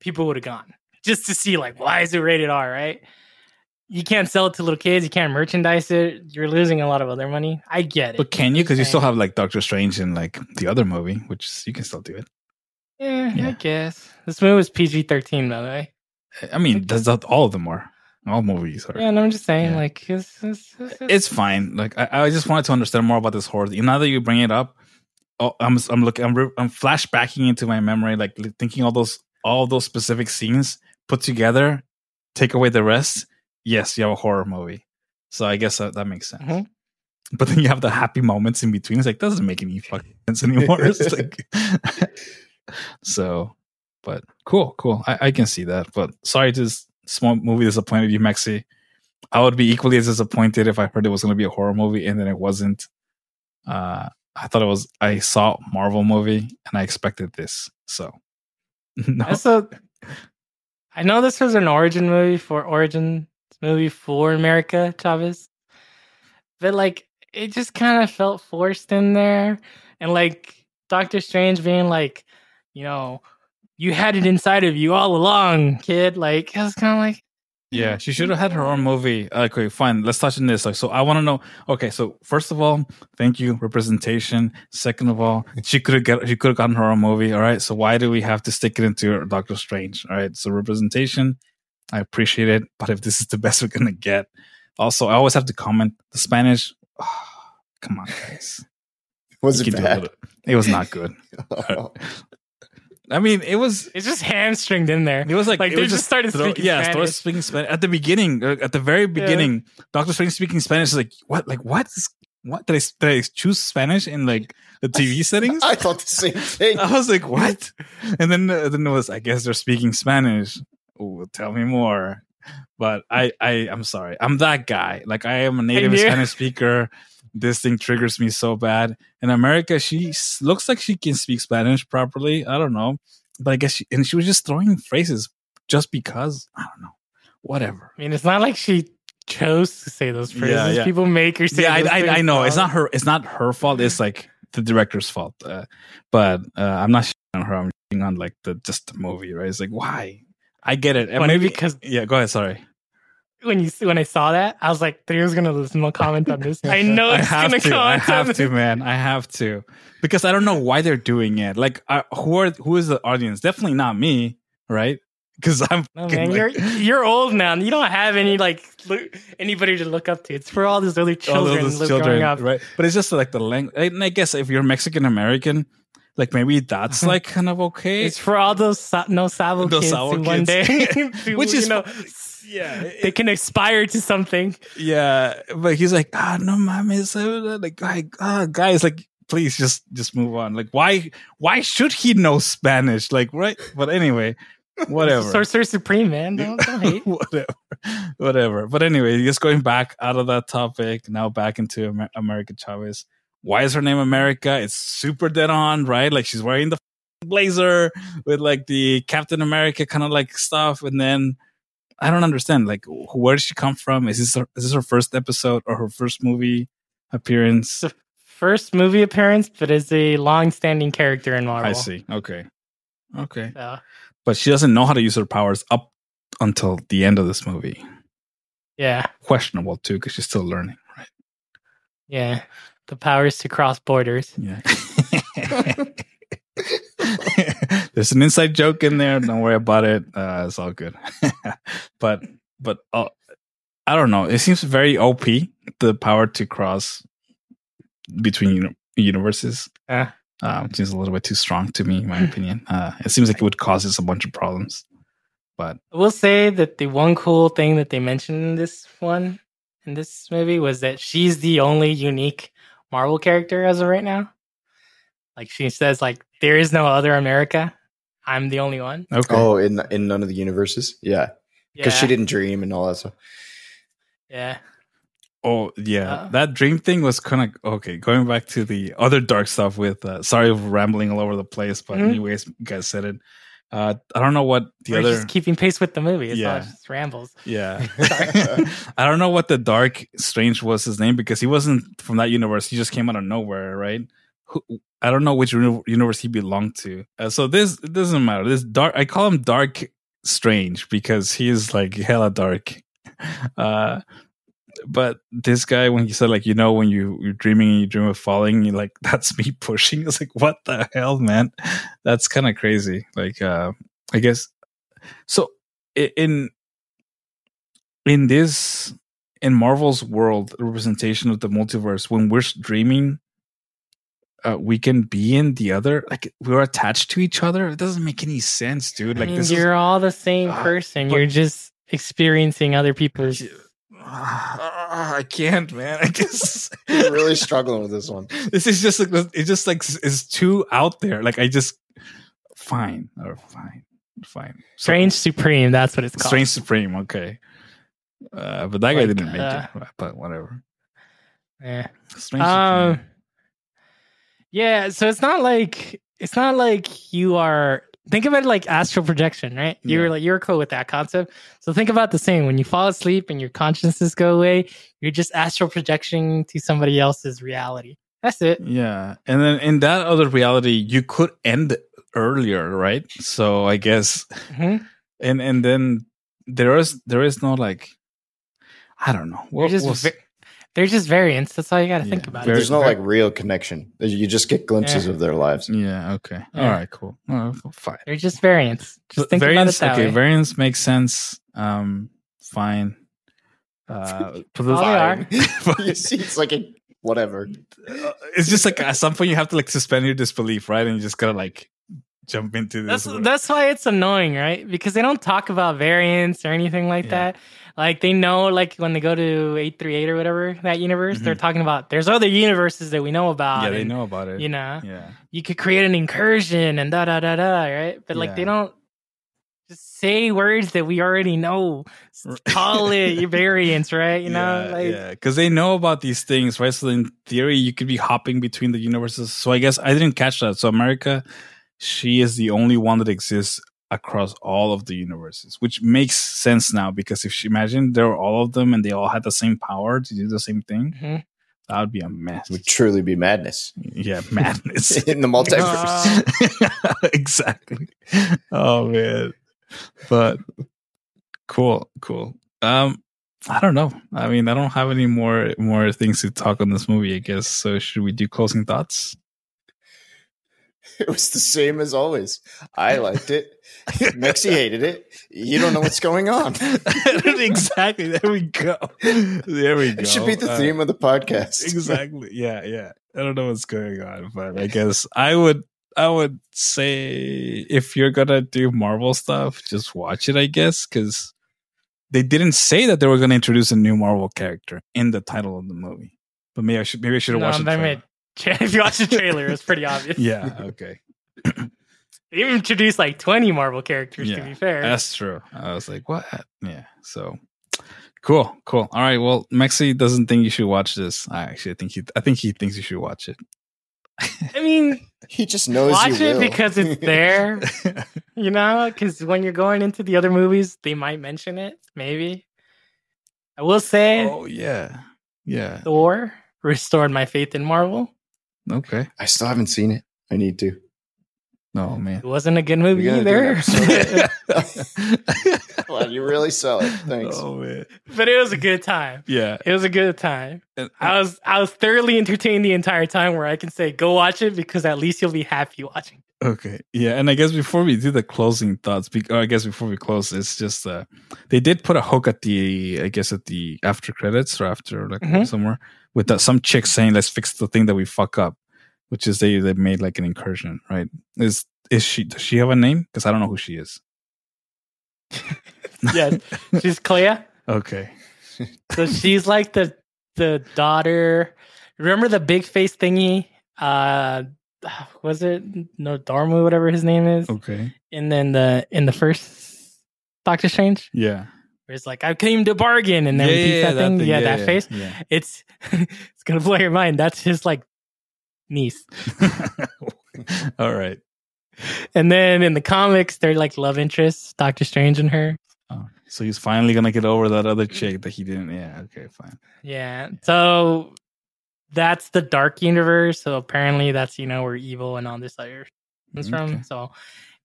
C: people would have gone just to see, like, why is it rated R, right? You can't sell it to little kids. You can't merchandise it. You're losing a lot of other money. I get it.
B: but can you? Because you still have like Doctor Strange in like the other movie, which is, you can still do it.
C: Yeah, I guess. This movie was PG 13, by the way.
B: I mean, that's not all of them are. All movies are.
C: Yeah, and I'm just saying,
B: Yeah.
C: like, it's, it's, it's,
B: It's fine. Like I, I just wanted to understand more about this horror. Now that you bring it up, oh, I'm I'm looking. I'm I'm flashbacking into my memory, like thinking all those all those specific scenes put together. Take away the rest. Yes, you have a horror movie. So I guess that, that makes sense.
C: Mhm.
B: But then you have the happy moments in between. It's like doesn't make any fucking [laughs] sense anymore. It's like [laughs] so. But cool, cool. I, I can see that. But sorry to this small movie disappointed you, Maxi. I would be equally as disappointed if I heard it was going to be a horror movie and then it wasn't. Uh, I thought it was. I saw Marvel movie and I expected this. So [laughs] no,
C: That's a, I know this was an origin movie for origin movie for America Chavez, but like it just kind of felt forced in there, and like Doctor Strange being like, you know, you had it inside of you all along, kid. Like it was kind of like, hmm,
B: yeah, she should have hmm. had her own movie. Okay, fine. Let's touch on this. Like, so I want to know. Okay, so first of all, thank you representation. Second of all, [laughs] she could have got she could have gotten her own movie. All right, so why do we have to stick it into Doctor Strange? All right, so representation, I appreciate it, but if this is the [laughs] best we're gonna get, also I always have to comment the Spanish. [sighs] come on, guys.
D: was
B: You
D: it
B: can do a
D: bad?
B: little- It was not good. [laughs] I mean, it was.
C: it's just hamstringed in there.
B: It was like,
C: Like,
B: it
C: they
B: was
C: just started
B: throw-
C: speaking
B: yeah, started
C: Spanish.
B: speaking Spanish at the beginning. uh, At the very beginning, Doctor Strange speaking Spanish is like what? Like what? Is, what did I did I choose Spanish in like the TV [laughs] settings?
D: I thought the same thing.
B: I was like, what? And then uh, then it was, I guess they're speaking Spanish. Ooh, tell me more. But I I I'm sorry, I'm that guy. Like I am a native Spanish speaker. This thing triggers me so bad. In America, she looks like she can speak Spanish properly. I don't know, but I guess she and she was just throwing phrases just because. I don't know. Whatever.
C: I mean, it's not like she chose to say those phrases.
B: Yeah, yeah.
C: People make her say.
B: yeah,
C: those
B: I, I, I know it's not her. It's not her fault. It's like the director's fault. Uh, but uh, I'm not on her. I'm on like the just the movie, right? It's like why? I get it. Maybe
C: because-
B: yeah, go ahead. Sorry.
C: when you when I saw that, I was like, Theo's gonna listen to comment on this. I know [laughs]
B: I
C: it's
B: have
C: gonna
B: to.
C: comment
B: I
C: on
B: have to, man. I have to because I don't know why they're doing it. Like, uh, who are who is the audience? Definitely not me, right? Because I'm
C: No, man,
B: like-
C: you're you're old now. You don't have any like lo- anybody to look up to. It's for all these other
B: all
C: children
B: those children,
C: growing up.
B: right? But it's just like the language. And I guess if you're Mexican American, like maybe that's
C: Uh-huh.
B: like kind of okay.
C: It's for all those sa- no sabo
B: Those
C: kids
B: Sabo
C: one
B: kids.
C: day, [laughs] [laughs]
B: Which is
C: you know,
B: yeah,
C: they can aspire to something.
B: yeah. But he's like, ah, no mames, like, guy, ah, guys, like, please just just move on. Like, why why should he know Spanish? Like, right? But anyway, [laughs] whatever.
C: Sorcerer Supreme, man. Don't, don't hate.
B: whatever, whatever. But anyway, just going back out of that topic, now back into Amer- America Chavez. Why is her name America? It's super dead on, right? Like she's wearing the blazer with like the Captain America kind of like stuff, and then I don't understand. Like, where did she come from? Is this her, is this her first episode or her first movie appearance?
C: First movie appearance, but is a long-standing character in Marvel.
B: I see. Okay, okay,
C: So,
B: but she doesn't know how to use her powers up until the end of this movie.
C: yeah,
B: Questionable too, because she's still learning, right?
C: yeah. The powers to cross borders.
B: Yeah. [laughs] There's an inside joke in there. Don't worry about it. Uh, it's all good. [laughs] but but uh, I don't know. It seems very OP. The power to cross between uni- universes.
C: Yeah.
B: Um, seems a little bit too strong to me, in my opinion. Uh, it seems like it would cause us a bunch of problems. But
C: I will say that the one cool thing that they mentioned in this one, in this movie, was that she's the only unique Marvel character as of right now. Like she says, like there is no other America. I'm the only one.
B: okay,
D: Oh, in in none of the universes, yeah, because
C: Yeah,
D: she didn't dream and all that stuff.
C: Yeah,
B: Oh yeah,
C: Uh.
B: that dream thing was kind of okay. Going back to the other dark stuff with uh, sorry for rambling all over the place, but
C: Mhm.
B: anyways, you guys said it. Uh, I don't know what the
C: we're
B: other
C: just keeping pace with the movie. It's
B: Yeah.
C: just rambles.
B: yeah. [laughs] [laughs] I don't know what the dark strange was his name because he wasn't from that universe. He just came out of nowhere, right? Who, I don't know which universe he belonged to. Uh, so this it doesn't matter. This dark I call him Dark Strange because he is like hella dark. [laughs] Uh but this guy when he said like you know when you you're dreaming and you dream of falling you're like [laughs] that's me pushing. It's like what the hell man? That's kind of crazy. Like uh i guess so in in this in marvel's world representation of the multiverse when we're dreaming uh, we can be in the other like we're attached to each other? It doesn't make any sense dude. Like
C: I mean,
B: this
C: you're all the same
B: Ah,
C: person. You're just experiencing other people's.
B: Is Ah, i can't man i guess [laughs]
D: You're really struggling with this one. [laughs]
B: this is just like it's just like is too out there. Like I just fine or fine, fine. So-
C: Strange Supreme. That's what it's called.
B: Strange Supreme. Okay, uh, but that guy didn't make
C: uh,
B: it. But whatever.
C: Yeah.
B: Strange
C: Um.
B: Supreme.
C: Yeah. So it's not like it's not like you are. Think of it like astral projection, right? You're
B: Yeah.
C: like you're cool with that concept. So think about the same. When you fall asleep and your consciousnesses go away, you're just astral projecting to somebody else's reality. That's it.
B: Yeah, and then in that other reality, you could end earlier, right? So I guess,
C: Mhm.
B: and and then there is there is no like, I don't know. What
C: just they're just variants. That's all you got to think about.
B: very-
D: There's no like real connection. You just get glimpses
C: Yeah.
D: of their lives.
B: yeah. Okay.
C: Yeah.
B: All right. Cool. Oh, fine.
C: They're just variants. Just
B: But
C: think
B: variance,
C: about it that
B: okay,
C: way.
B: variance makes sense. Um, fine. Uh, but [laughs]
C: All they are.
D: You see, [laughs] [laughs] it's like a whatever.
B: Uh, it's just like at some point you have to like suspend your disbelief, right? And you just gotta like jump into this.
C: That's that's why it's annoying, right? Because they don't talk about variants or anything like
B: Yeah.
C: that. Like they know, like when they go to eight three eight or whatever that universe, they're
B: Mhm.
C: talking about. There's other universes that we know about.
B: yeah, they
C: and,
B: know about it.
C: You know,
B: Yeah,
C: you could create an incursion and da da da da, right? But like they don't just say words that we already know. [laughs] Call it [laughs] variants, right? You know,
B: yeah,
C: like
B: yeah, because they know about these things, right? So in theory, you could be hopping between the universes. So I guess I didn't catch that. So America, she is the only one that exists across all of the universes, which makes sense now because if she imagine there were all of them and they all had the same power to do the same thing,
C: Mhm.
B: That would be a mess.
D: It Would truly be madness
B: Yeah, [laughs] madness. [laughs]
D: in the multiverse. [laughs]
B: exactly. Oh man. But cool, cool. Um I don't know. I mean, I don't have any more more things to talk on this movie, I guess. So should we do closing thoughts? [laughs]
D: it was the same as always. I liked it. [laughs] Mexi hated it. You don't know what's going on. [laughs]
B: exactly. There we go. There we go.
D: It should be the
B: Uh,
D: theme of the podcast.
B: exactly. Yeah, yeah. I don't know what's going on, but I guess I would I would say if you're gonna do Marvel stuff, just watch it, I guess, because they didn't say that they were gonna introduce a new Marvel character in the title of the movie. But maybe I should maybe I should have
C: No,
B: watched the
C: they
B: trailer.
C: made- if you watch the trailer, it's pretty obvious.
B: Yeah, [laughs] okay.
C: They introduced like 20 Marvel characters,
B: yeah, to
C: be fair.
B: That's true. I was like, what? Yeah. So cool, cool. All right. Well, Mexi doesn't think you should watch this. I actually think he I think he thinks you should watch it.
C: I mean, [laughs]
D: He just knows
C: watch
D: you
C: it
D: will.
C: because it's [laughs] there, you know? Because when you're going into the other movies, they might mention it, maybe. I will say,
B: oh yeah. Yeah.
C: Thor restored my faith in Marvel.
B: Okay.
D: I still haven't seen it. I need to.
B: Oh man.
C: It wasn't a good movie
D: We're gonna do an
C: either,
D: episode. [laughs] Well, you really sell it. Thanks.
B: oh man.
C: but it was a good time.
B: Yeah.
C: It was a good time.
B: And-
C: I was I was thoroughly entertained the entire time. Where I can say, go watch it because at least you'll be happy watching.
B: Okay. Yeah, and I guess before we do the closing thoughts, be- or I guess before we close, it's just uh they did put a hook at the I guess at the after credits or after like
C: Mhm.
B: somewhere with that, some chick saying let's fix the thing that we fuck up, which is they they made like an incursion, right? Is is she does she have a name? Because I don't know who she is. [laughs]
C: Yes, she's Clea.
B: okay.
C: So she's like the the daughter. Remember the big face thingy? Uh, was it no Dharma, whatever his name is?
B: Okay.
C: And then the in the first Doctor Strange,
B: Yeah.
C: where it's like I came to bargain, and then repeats that, thing. Yeah, that face.
B: Yeah.
C: It's [laughs] it's gonna blow your mind. That's his like niece. [laughs]
B: All right.
C: And then in the comics, they're like love interests, Doctor Strange and her.
B: Oh, so he's finally gonna get over that other chick that he didn't. Yeah. Okay. Fine.
C: Yeah. So that's the dark universe. So apparently that's, you know, where evil and all this other comes
B: Okay.
C: from. So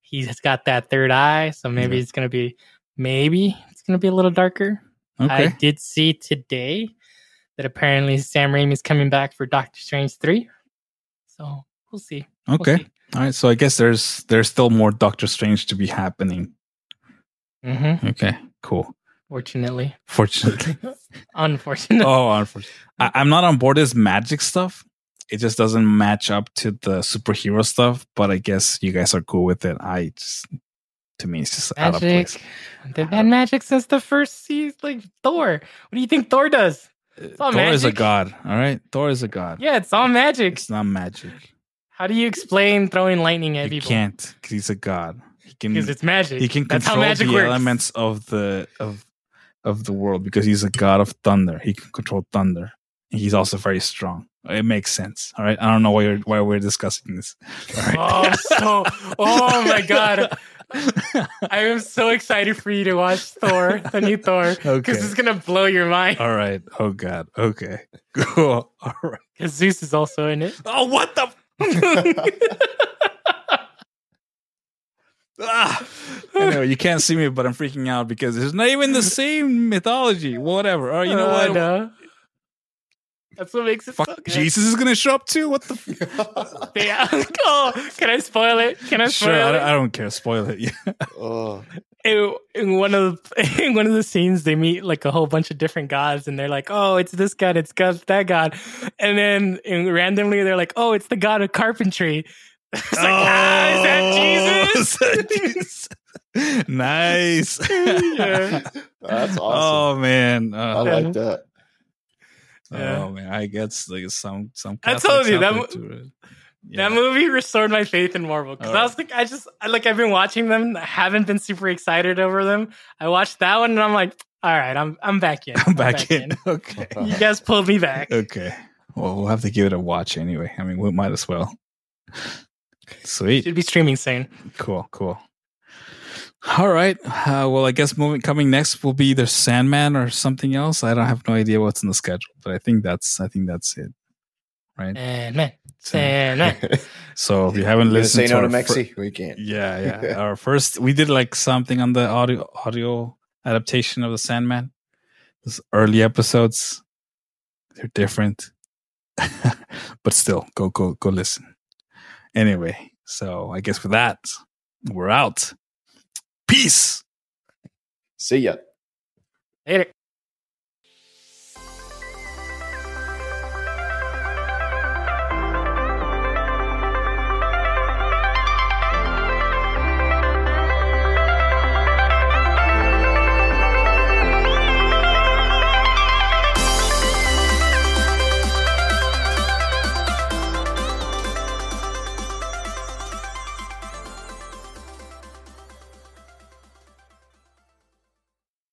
C: he's got that third eye. So maybe
B: Yeah.
C: it's gonna be maybe it's gonna be a little darker. I did see today that apparently Sam Raimi is coming back for Doctor Strange 3. So we'll see. We'll
B: Okay.
C: see.
B: All right. So I guess there's there's still more Doctor Strange to be happening.
C: Mhm.
B: Okay. Cool.
C: Fortunately.
B: Fortunately. [laughs] [laughs]
C: Unfortunately.
B: oh, unfortunately. I, I'm not on board this magic stuff. It just doesn't match up to the superhero stuff. But I guess you guys are cool with it. I just to me it's just out of place.
C: Magic. They've had magic since the first season, like Thor. What do you think Thor does?
B: Thor is a god. All right. Thor is a god.
C: Yeah, it's all magic.
B: It's not magic.
C: How do you explain throwing lightning at
B: You
C: people?
B: can't because he's a god. He can
C: Because it's magic.
B: he can
C: That's
B: control
C: magic
B: the
C: works.
B: elements of the of of the world because he's a god of thunder. He can control thunder. And he's also very strong. It makes sense. All right. I don't know why you're, why we're discussing this. All right.
C: Oh, so. Oh my god. [laughs] [laughs] I am so excited for you to watch Thor, the new Thor, because
B: Okay.
C: it's gonna blow your mind.
B: All right. Oh God. Okay. [laughs] Cool. All right.
C: Because Zeus is also in it.
B: Oh, what the? [laughs] Ah. Anyway, you can't see me, but I'm freaking out because it's not even the same mythology. Whatever. Or you know
C: I
B: what?
C: know. That's what makes it
B: Fuck,
C: so good.
B: Jesus is gonna show up too. What the? F- [laughs]
C: Yeah. [laughs] oh, can I spoil it? Can I spoil
B: sure, I
C: it?
B: don't, I don't care. Spoil it. [laughs] Yeah.
D: oh,
C: in, in one of the, in one of the scenes they meet like a whole bunch of different gods and they're like oh it's this god it's god that god and then and randomly they're like oh it's the god of carpentry it's like ah is that jesus
B: Oh, is that Jesus? nice.
C: Yeah.
D: that's awesome.
B: Oh man.
D: I
B: Oh,
D: like that.
C: Yeah.
B: oh man. I guess like some some.
C: I told you, that mo-
B: out there too, right? Yeah.
C: that movie restored my faith in marvel because i was like i just like i've been watching them I haven't been super excited over them i watched that one and i'm like all right i'm i'm back in [laughs]
B: I'm back in. [laughs] Okay. [laughs]
C: you guys pulled me back
B: Okay. Well, we'll have to give it a watch anyway. I mean, we might as well. Sweet.
C: should be streaming soon
B: Cool. Cool. All right. Uh, well, I guess moving coming next will be either Sandman or something else. I don't have no idea what's in the schedule, but I think that's I think that's it. Right.
C: Sandman,
B: So,
C: Sandman. [laughs]
B: so if you haven't listened
D: say
B: to
D: no to
B: our fir-
D: Mexi? we can't.
B: yeah, yeah. [laughs] Our first, we did like something on the audio audio adaptation of the Sandman. Those early episodes, they're different, [laughs] but still, go go go listen. Anyway, so I guess with that, we're out. Peace.
D: See ya.
C: Later.